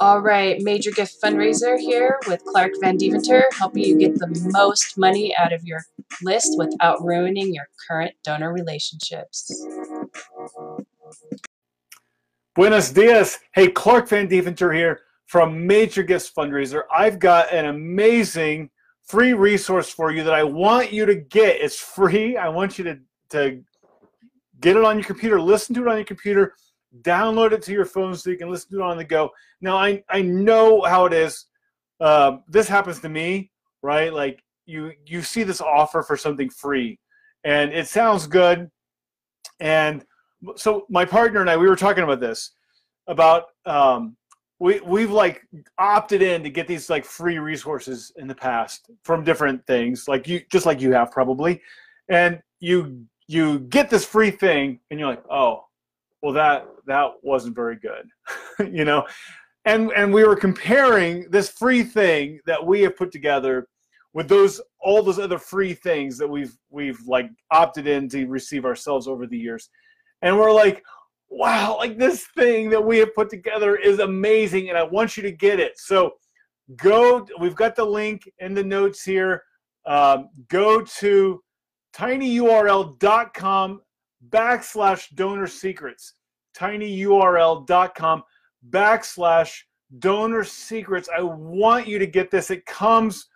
All right, major gift fundraiser here with Clark Van Deventer, helping you get the most money out of your list without ruining your current donor relationships. Buenos dias. Hey, Clark Van Deventer here from Major Gifts Fundraiser. I've got an amazing free resource for you that I want you to get. It's free. I want you to, to get it on your computer, listen to it on your computer download it to your phone so you can listen to it on the go. Now, I, I know how it is. Uh, this happens to me, right? Like you you see this offer for something free, and it sounds good. And so my partner and I, we were talking about this, about um, we we've like opted in to get these like free resources in the past from different things, like you just like you have probably, and you you get this free thing, and you're like, oh, well that that wasn't very good you know? And and we were comparing this free thing that we have put together with those all those other free things that we've we've like opted in to receive ourselves over the years. And we're like wow like this thing that we have put together is amazing and i want you to get it. So go we've got the link in the notes here. Um, go to tinyurl.com backslash donor secrets tinyurl.com backslash donor secrets. I want you to get this. It comes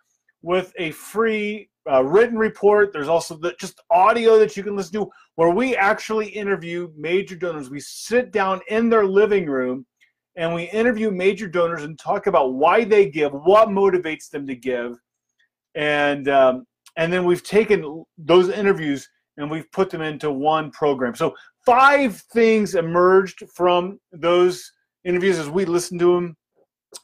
with a free uh, written report. There's also the, just audio that you can listen to where we actually interview major donors. We sit down in their living room and we interview major donors and talk about why they give what motivates them to give. And um, and then we've taken those interviews and we've put them into one program. So five things emerged from those interviews as we listened to them.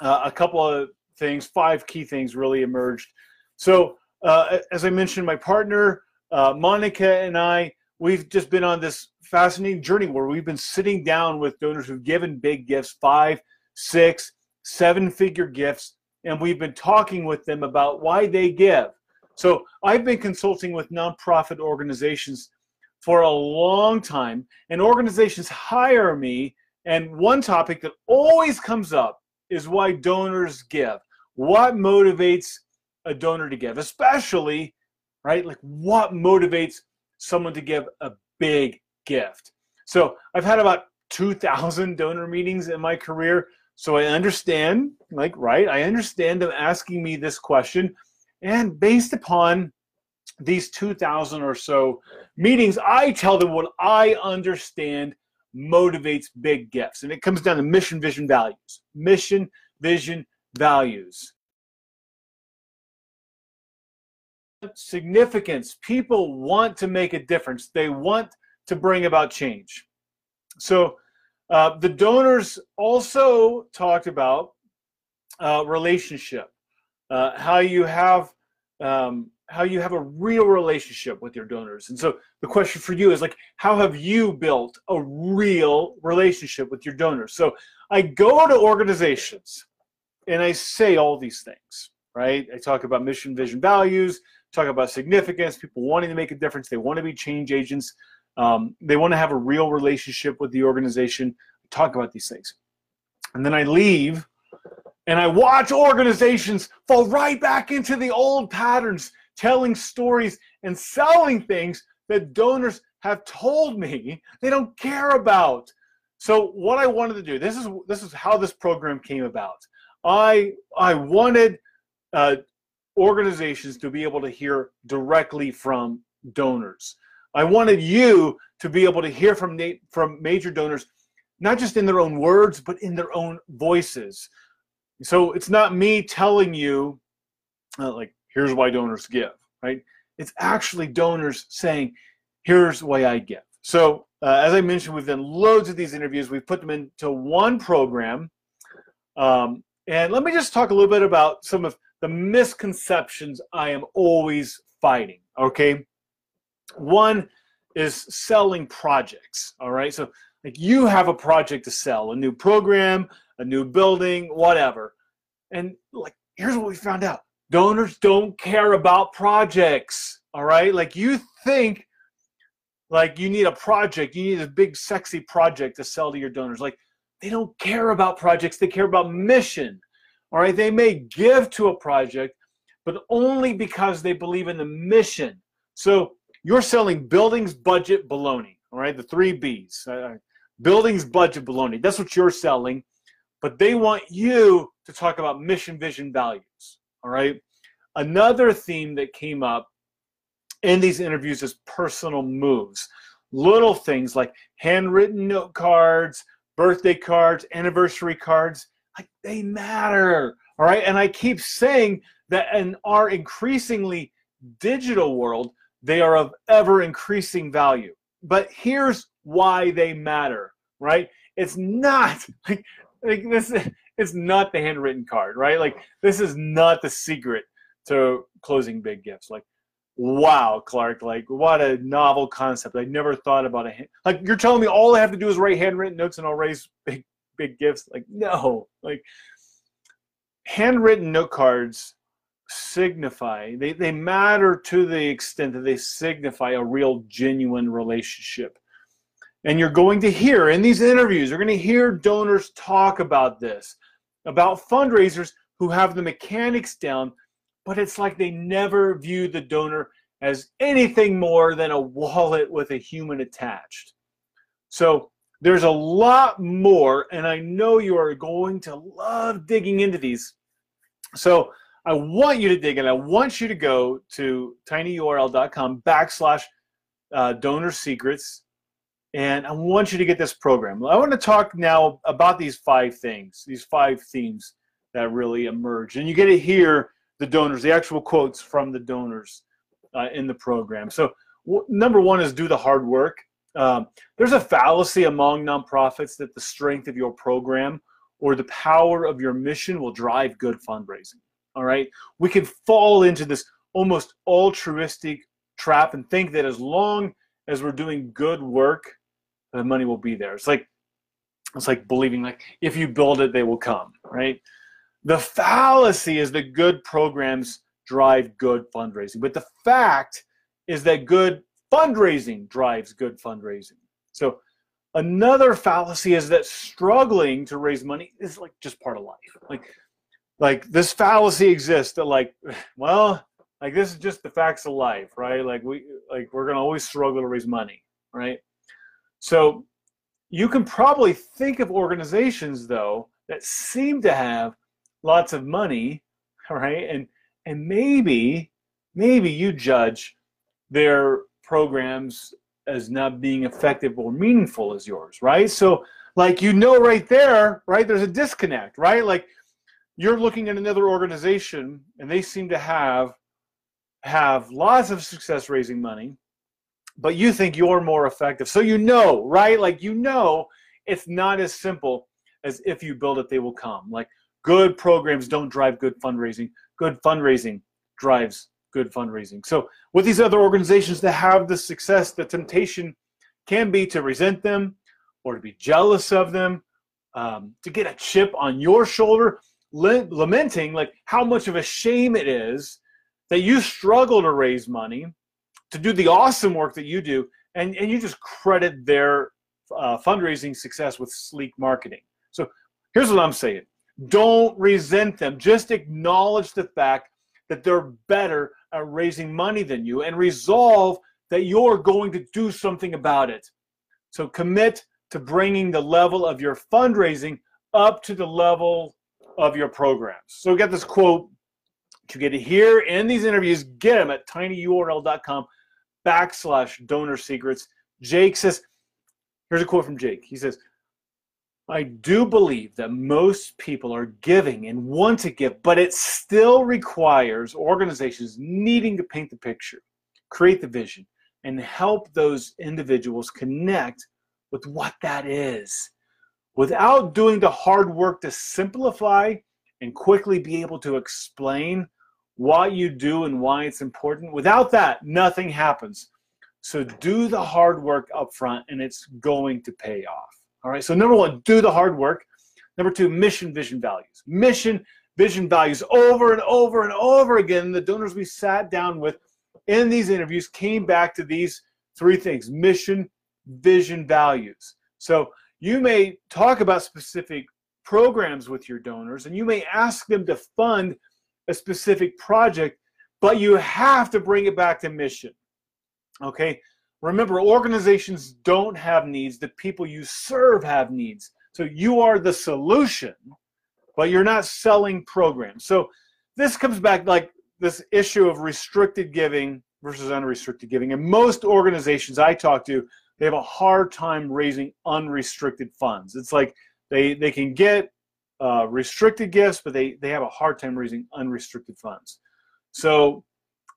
Uh, a couple of things, five key things really emerged. So uh, as I mentioned, my partner uh, Monica and I, we've just been on this fascinating journey where we've been sitting down with donors who've given big gifts, five, six, seven figure gifts, and we've been talking with them about why they give so I've been consulting with nonprofit organizations for a long time, and organizations hire me. And one topic that always comes up is why donors give. What motivates a donor to give, especially, right? Like what motivates someone to give a big gift? So I've had about 2,000 donor meetings in my career. So I understand, like, right? I understand them asking me this question and based upon these 2,000 or so meetings, I tell them what I understand motivates big gifts. And it comes down to mission, vision, values. Mission, vision, values. Significance. People want to make a difference, they want to bring about change. So uh, the donors also talked about uh, relationship uh, how you have um, how you have a real relationship with your donors. And so the question for you is like, how have you built a real relationship with your donors? So I go to organizations and I say all these things, right? I talk about mission, vision, values, talk about significance, people wanting to make a difference, they want to be change agents, um, they want to have a real relationship with the organization. talk about these things. And then I leave and I watch organizations fall right back into the old patterns, telling stories and selling things that donors have told me they don't care about. So what I wanted to do, this is this is how this program came about. I I wanted uh, organizations to be able to hear directly from donors. I wanted you to be able to hear from from major donors, not just in their own words, but in their own voices. So it's not me telling you, uh, like, here's why donors give, right? It's actually donors saying, here's why I give. So uh, as I mentioned, we've done loads of these interviews. We've put them into one program. Um, and let me just talk a little bit about some of the misconceptions I am always fighting, okay? One is selling projects, all right? So like you have a project to sell, a new program, a new building, whatever. And like, here's what we found out donors don't care about projects. All right. Like, you think like you need a project, you need a big, sexy project to sell to your donors. Like, they don't care about projects, they care about mission. All right, they may give to a project, but only because they believe in the mission. So you're selling buildings, budget, baloney. All right, the three B's. Uh, buildings, budget, baloney. That's what you're selling, but they want you to talk about mission, vision, values. All right. Another theme that came up in these interviews is personal moves. Little things like handwritten note cards, birthday cards, anniversary cards, like they matter. All right. And I keep saying that in our increasingly digital world, they are of ever increasing value. But here's why they matter, right? It's not like, like this it's not the handwritten card, right? Like this is not the secret to closing big gifts. Like wow, Clark, like what a novel concept. I never thought about a hand like you're telling me all I have to do is write handwritten notes and I'll raise big big gifts. Like no. Like handwritten note cards signify they, they matter to the extent that they signify a real genuine relationship and you're going to hear in these interviews you're going to hear donors talk about this about fundraisers who have the mechanics down but it's like they never view the donor as anything more than a wallet with a human attached so there's a lot more and i know you are going to love digging into these so I want you to dig in. I want you to go to tinyurl.com backslash uh, donor secrets. And I want you to get this program. I want to talk now about these five things, these five themes that really emerge. And you get to hear the donors, the actual quotes from the donors uh, in the program. So, w- number one is do the hard work. Um, there's a fallacy among nonprofits that the strength of your program or the power of your mission will drive good fundraising. All right. We can fall into this almost altruistic trap and think that as long as we're doing good work, the money will be there. It's like it's like believing like if you build it, they will come, right? The fallacy is that good programs drive good fundraising. But the fact is that good fundraising drives good fundraising. So another fallacy is that struggling to raise money is like just part of life. Like like this fallacy exists that like well like this is just the facts of life right like we like we're gonna always struggle to raise money right so you can probably think of organizations though that seem to have lots of money right? And and maybe maybe you judge their programs as not being effective or meaningful as yours right? So like you know right there right there's a disconnect right? Like you're looking at another organization and they seem to have have lots of success raising money but you think you're more effective. So you know right? Like you know it's not as simple as if you build it they will come. Like good programs don't drive good fundraising. Good fundraising drives good fundraising. So with these other organizations that have the success the temptation can be to resent them or to be jealous of them um, to get a chip on your shoulder lamenting like how much of a shame it is that you struggle to raise money to do the awesome work that you do and, and you just credit their uh, fundraising success with sleek marketing. So here's what i'm saying. Don't resent them. Just acknowledge the fact that they're better at raising money than you and resolve that you're going to do something about it. So commit to bringing the level of your fundraising up to the level of your programs. So got this quote. To get to hear in these interviews. Get them at tinyurl.com backslash donor secrets. Jake says, here's a quote from Jake. He says, I do believe that most people are giving and want to give, but it still requires organizations needing to paint the picture, create the vision, and help those individuals connect with what that is without doing the hard work to simplify and quickly be able to explain what you do and why it's important, without that, nothing happens. So do the hard work up front and it's going to pay off. All right. So, number one, do the hard work. Number two, mission, vision, values. Mission, vision, values over and over and over again. The donors we sat down with in these interviews came back to these three things mission, vision, values. So, you may talk about specific programs with your donors and you may ask them to fund a specific project, but you have to bring it back to mission. Okay? Remember, organizations don't have needs, the people you serve have needs. So you are the solution, but you're not selling programs. So this comes back like this issue of restricted giving versus unrestricted giving. And most organizations I talk to, they have a hard time raising unrestricted funds. It's like they they can get uh, restricted gifts, but they they have a hard time raising unrestricted funds. So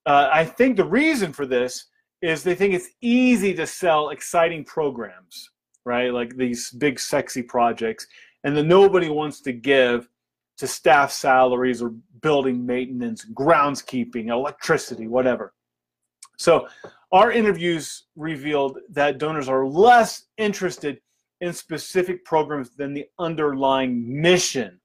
uh, I think the reason for this is they think it's easy to sell exciting programs, right? Like these big sexy projects, and then nobody wants to give to staff salaries or building maintenance, groundskeeping, electricity, whatever. So our interviews revealed that donors are less interested in specific programs than the underlying mission.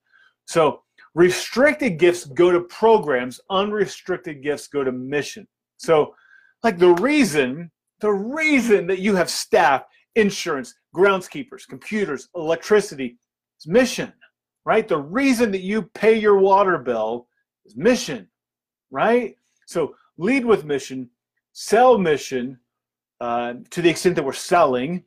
So restricted gifts go to programs, unrestricted gifts go to mission. So like the reason, the reason that you have staff, insurance, groundskeepers, computers, electricity is mission, right? The reason that you pay your water bill is mission, right? So lead with mission, sell mission uh, to the extent that we're selling,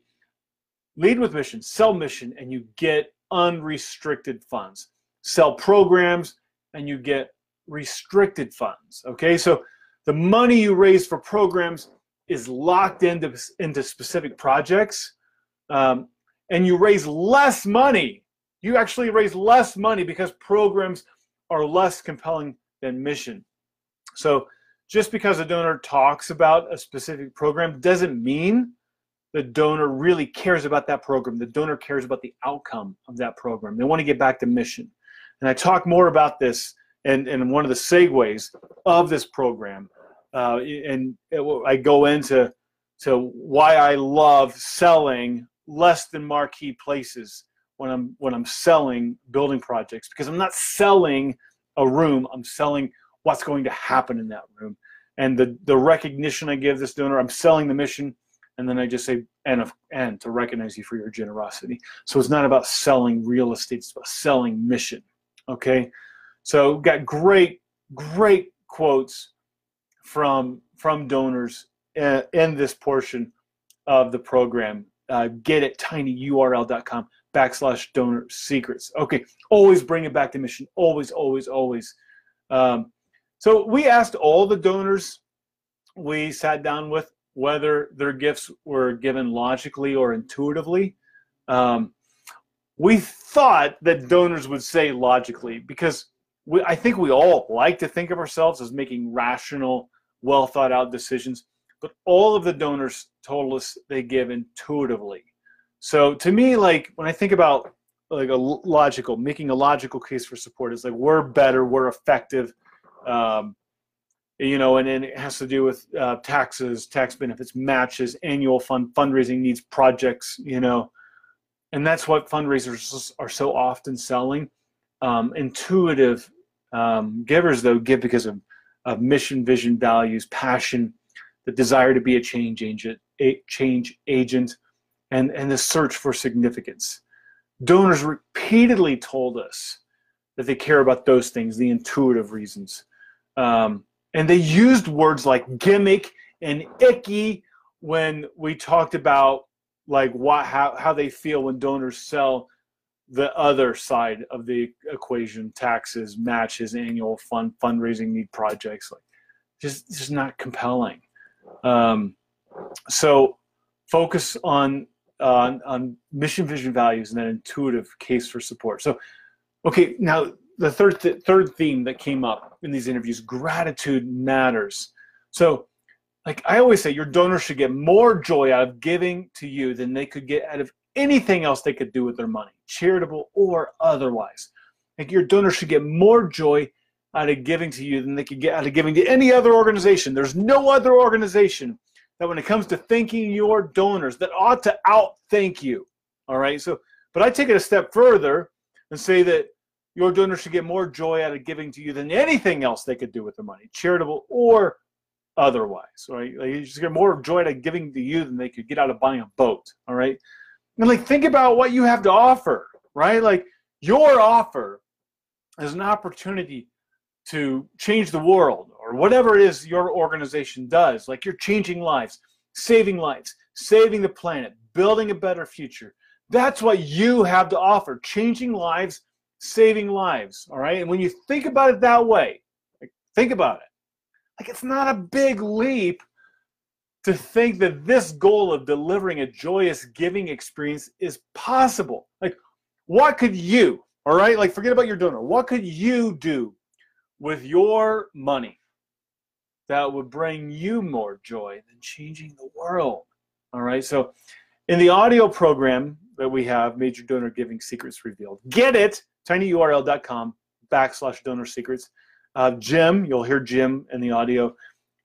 lead with mission, sell mission, and you get unrestricted funds. Sell programs, and you get restricted funds. Okay, so the money you raise for programs is locked into, into specific projects, um, and you raise less money. You actually raise less money because programs are less compelling than mission. So just because a donor talks about a specific program doesn't mean the donor really cares about that program. The donor cares about the outcome of that program. They want to get back to mission. And I talk more about this and, and one of the segues of this program. Uh, and it, I go into to why I love selling less than marquee places when I'm when I'm selling building projects because I'm not selling a room. I'm selling what's going to happen in that room. And the, the recognition I give this donor, I'm selling the mission, and then I just say, and, of, and to recognize you for your generosity. So it's not about selling real estate, it's about selling mission. Okay? So got great, great quotes from from donors in, in this portion of the program. Uh, get it tinyurl.com backslash donor secrets. Okay, always bring it back to mission. Always, always, always. Um, so we asked all the donors we sat down with whether their gifts were given logically or intuitively. Um, we thought that donors would say logically because we, I think we all like to think of ourselves as making rational, well thought out decisions, but all of the donors told us they give intuitively. So to me, like when I think about like a logical, making a logical case for support is like we're better, we're effective, um, you know, and then it has to do with uh, taxes, tax benefits, matches, annual fund fundraising needs, projects, you know, and that's what fundraisers are so often selling. Um, intuitive um, givers, though, give because of, of mission, vision, values, passion, the desire to be a change agent, a change agent, and and the search for significance. Donors repeatedly told us that they care about those things, the intuitive reasons. Um, and they used words like gimmick and icky when we talked about like what how, how they feel when donors sell the other side of the equation taxes matches annual fund fundraising need projects like just just not compelling. Um, so focus on uh, on mission vision values and an intuitive case for support. So okay now the third th- third theme that came up in these interviews gratitude matters. So like i always say your donors should get more joy out of giving to you than they could get out of anything else they could do with their money charitable or otherwise. Like your donors should get more joy out of giving to you than they could get out of giving to any other organization. There's no other organization that when it comes to thanking your donors that ought to outthank you all right? So but i take it a step further and say that your donors should get more joy out of giving to you than anything else they could do with the money, charitable or otherwise. Right? Like you just get more joy out of giving to you than they could get out of buying a boat. All right. And like think about what you have to offer, right? Like your offer is an opportunity to change the world or whatever it is your organization does. Like you're changing lives, saving lives, saving the planet, building a better future. That's what you have to offer changing lives, saving lives. All right. And when you think about it that way, like, think about it. Like it's not a big leap to think that this goal of delivering a joyous giving experience is possible. Like, what could you, all right, like forget about your donor, what could you do with your money that would bring you more joy than changing the world? All right, so in the audio program that we have, Major Donor Giving Secrets Revealed, get it, tinyurl.com backslash donor secrets. Uh, Jim, you'll hear Jim in the audio.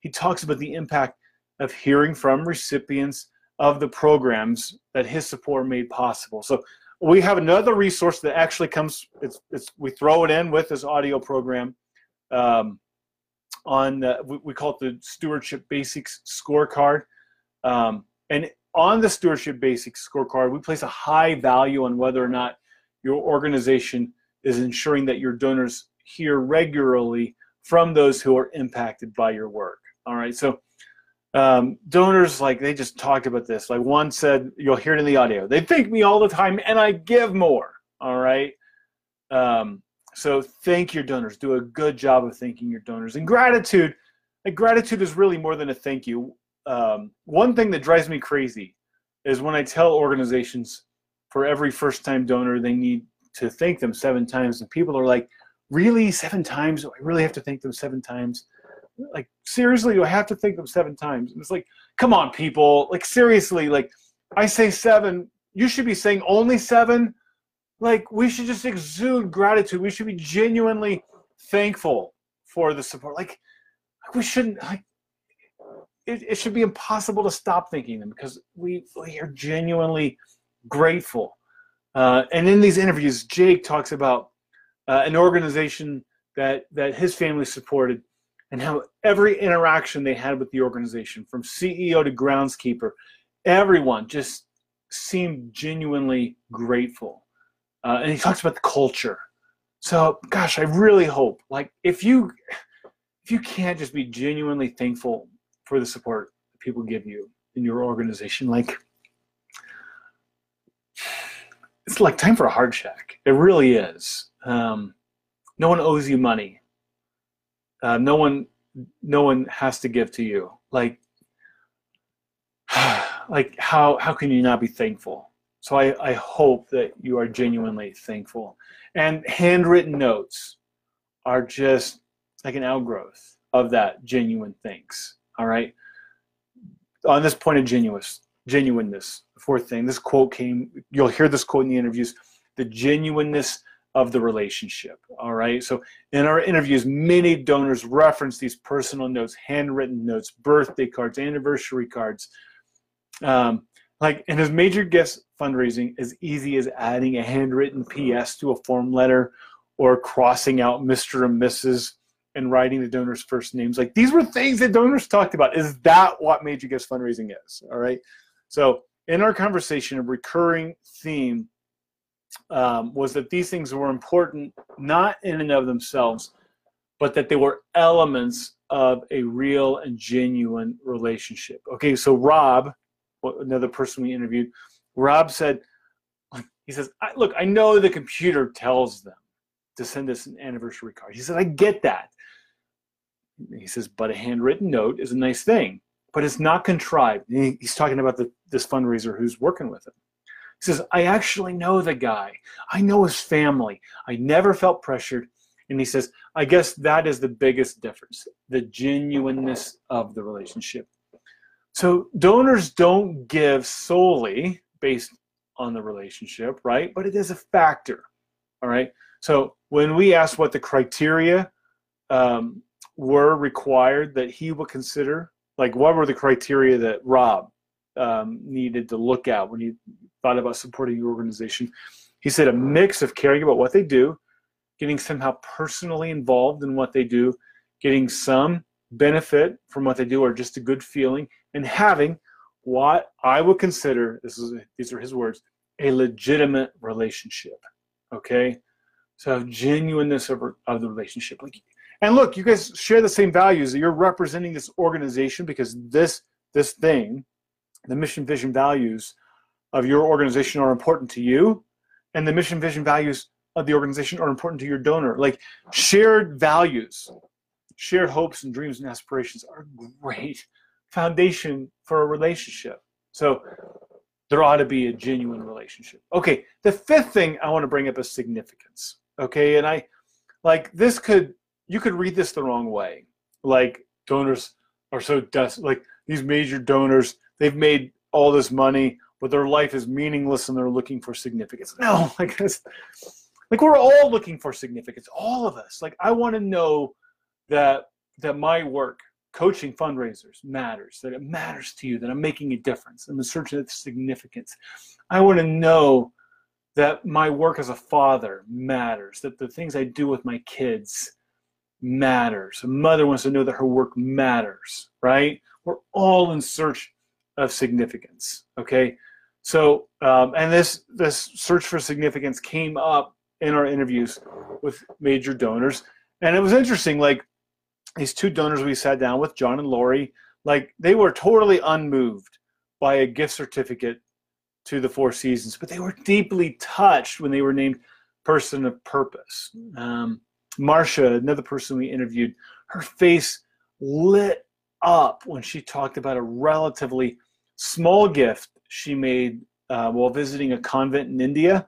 He talks about the impact of hearing from recipients of the programs that his support made possible. So we have another resource that actually comes. It's, it's we throw it in with this audio program. Um, on we, we, call it the Stewardship Basics Scorecard, um, and on the Stewardship Basics Scorecard, we place a high value on whether or not your organization is ensuring that your donors hear regularly from those who are impacted by your work. All right, so um, donors like they just talked about this. Like one said you'll hear it in the audio. They thank me all the time and i give more. All right? Um, so thank your donors. Do a good job of thanking your donors. And gratitude like gratitude is really more than a thank you. Um, one thing that drives me crazy is when i tell organizations for every first time donor they need to thank them seven times and people are like really seven times i really have to thank them seven times like seriously, do I have to thank them seven times? And it's like, come on, people. Like seriously, like I say seven, you should be saying only seven. Like we should just exude gratitude. We should be genuinely thankful for the support. Like we shouldn't like it, it should be impossible to stop thanking them because we we are genuinely grateful. Uh, and in these interviews, Jake talks about uh, an organization that that his family supported and how every interaction they had with the organization, from CEO to groundskeeper, everyone just seemed genuinely grateful. Uh, and he talks about the culture. So, gosh, I really hope, like, if you if you can't just be genuinely thankful for the support that people give you in your organization, like, it's like time for a hard check. It really is. Um, no one owes you money. Uh, no one, no one has to give to you. Like, like how how can you not be thankful? So I, I hope that you are genuinely thankful. And handwritten notes are just like an outgrowth of that genuine thanks. All right. On this point of genuineness, genuineness, fourth thing, this quote came, you'll hear this quote in the interviews, the genuineness of the relationship. All right. So in our interviews, many donors reference these personal notes, handwritten notes, birthday cards, anniversary cards. Um, like in his major gifts fundraising, as easy as adding a handwritten PS to a form letter or crossing out Mr. and Mrs. and writing the donor's first names. Like these were things that donors talked about. Is that what major gifts fundraising is? All right. So in our conversation, a recurring theme um, was that these things were important not in and of themselves, but that they were elements of a real and genuine relationship. Okay, so Rob, another person we interviewed, Rob said, he says, I, look, I know the computer tells them to send us an anniversary card. He said, I get that. He says, but a handwritten note is a nice thing, but it's not contrived. He's talking about the, this fundraiser who's working with him. He says, I actually know the guy. I know his family. I never felt pressured. And he says, I guess that is the biggest difference the genuineness of the relationship. So donors don't give solely based on the relationship, right? But it is a factor. All right. So when we asked what the criteria um, were required that he would consider, like what were the criteria that Rob um, needed to look at when you thought about supporting your organization. He said a mix of caring about what they do, getting somehow personally involved in what they do, getting some benefit from what they do or just a good feeling, and having what I would consider this is these are his words a legitimate relationship. Okay, so genuineness of, of the relationship. Like, and look, you guys share the same values. That You're representing this organization because this this thing, the mission, vision, values of your organization are important to you, and the mission, vision, values of the organization are important to your donor. Like shared values, shared hopes and dreams and aspirations are great foundation for a relationship. So there ought to be a genuine relationship. Okay, the fifth thing I want to bring up is significance. Okay, and I like this could you could read this the wrong way. Like donors are so des- like these major donors, they've made all this money, but their life is meaningless and they're looking for significance. No, like this, like we're all looking for significance, all of us. Like I want to know that that my work coaching fundraisers matters, that it matters to you, that I'm making a difference. I'm in search of significance. I want to know that my work as a father matters, that the things I do with my kids matters. A mother wants to know that her work matters, right? We're all in search of significance, okay? So, um, and this this search for significance came up in our interviews with major donors, and it was interesting. Like these two donors we sat down with, John and Lori, like they were totally unmoved by a gift certificate to the Four Seasons, but they were deeply touched when they were named Person of Purpose. Um, Marcia, another person we interviewed, her face lit up when she talked about a relatively small gift she made uh, while visiting a convent in India,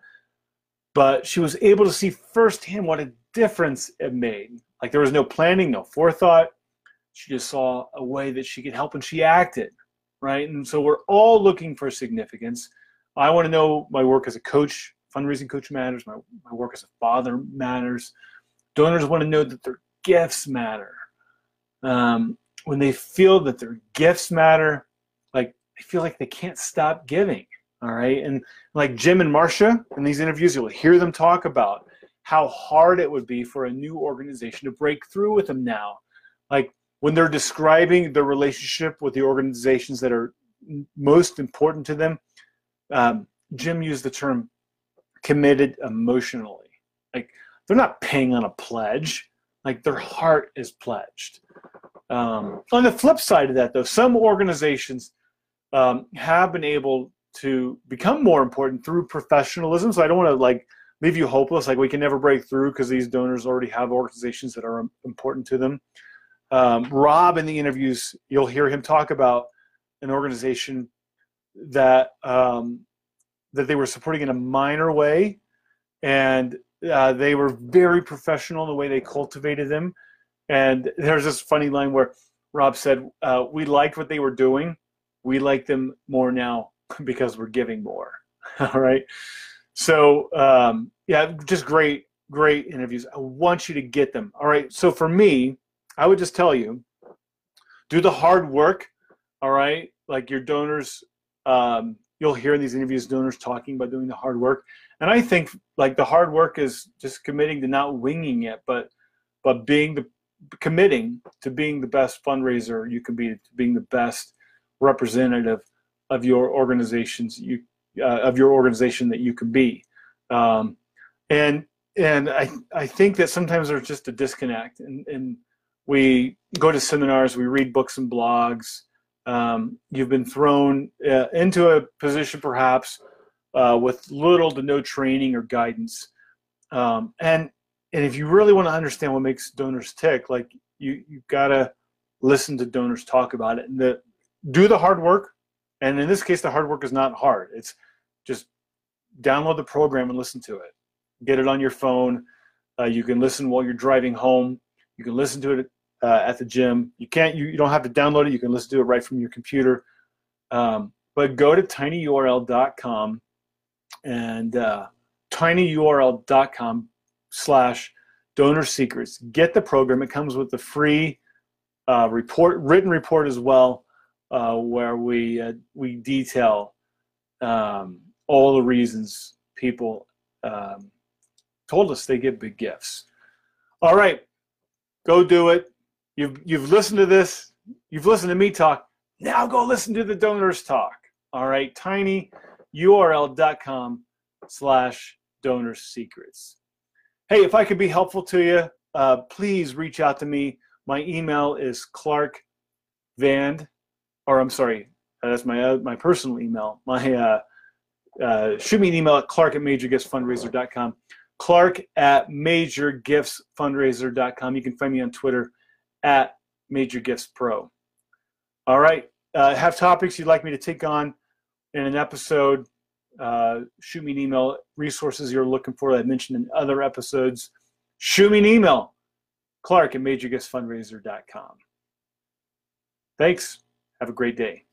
but she was able to see firsthand what a difference it made. Like there was no planning, no forethought. She just saw a way that she could help and she acted, right? And so we're all looking for significance. I want to know my work as a coach, fundraising coach matters, my, my work as a father matters. Donors want to know that their gifts matter. Um, when they feel that their gifts matter, like they feel like they can't stop giving. All right. And like Jim and Marcia in these interviews, you'll hear them talk about how hard it would be for a new organization to break through with them now. Like when they're describing the relationship with the organizations that are most important to them, um, Jim used the term committed emotionally. Like they're not paying on a pledge, like their heart is pledged. Um, on the flip side of that, though, some organizations um, have been able to become more important through professionalism. So I don't want to like leave you hopeless, like we can never break through because these donors already have organizations that are important to them. Um, Rob, in the interviews, you'll hear him talk about an organization that um, that they were supporting in a minor way, and uh, they were very professional in the way they cultivated them. And there's this funny line where Rob said, uh, "We liked what they were doing. We like them more now because we're giving more." All right. So um, yeah, just great, great interviews. I want you to get them. All right. So for me, I would just tell you, do the hard work. All right. Like your donors, um, you'll hear in these interviews donors talking about doing the hard work. And I think like the hard work is just committing to not winging it, but but being the committing to being the best fundraiser you can be, to being the best representative of your organizations you uh, of your organization that you can be. Um, and and I I think that sometimes there's just a disconnect, and, and we go to seminars, we read books and blogs. Um, you've been thrown uh, into a position perhaps uh, with little to no training or guidance, um, and and if you really want to understand what makes donors tick, like you you've gotta listen to donors talk about it and the, do the hard work. And in this case, the hard work is not hard. It's just download the program and listen to it. Get it on your phone. Uh, you can listen while you're driving home. You can listen to it uh, at the gym. You can't. You, you don't have to download it. You can listen to it right from your computer. Um, but go to tinyurl.com and uh, tinyurl.com slash donor secrets. Get the program. It comes with the free uh, report, written report as well, uh, where we uh, we detail um, all the reasons people um, told us they give big gifts. All right, go do it. You've you've listened to this. You've listened to me talk. Now go listen to the donors talk. All right, tinyurl.com url.com slash donor secrets. Hey, if I could be helpful to you, uh, please reach out to me. My email is Clark Vand, or I'm sorry, that's my uh, my personal email. My uh, uh, shoot me an email at clark at majorgiftsfundraiser.com. Clark at majorgiftsfundraiser.com. You can find me on Twitter at Major Gifts Pro. All right. Uh, have topics you'd like me to take on in an episode, uh, shoot me an email. Resources you're looking for that I mentioned in other episodes, shoot me an email. Clark at majorgiftsfundraiser.com. Thanks. Have a great day.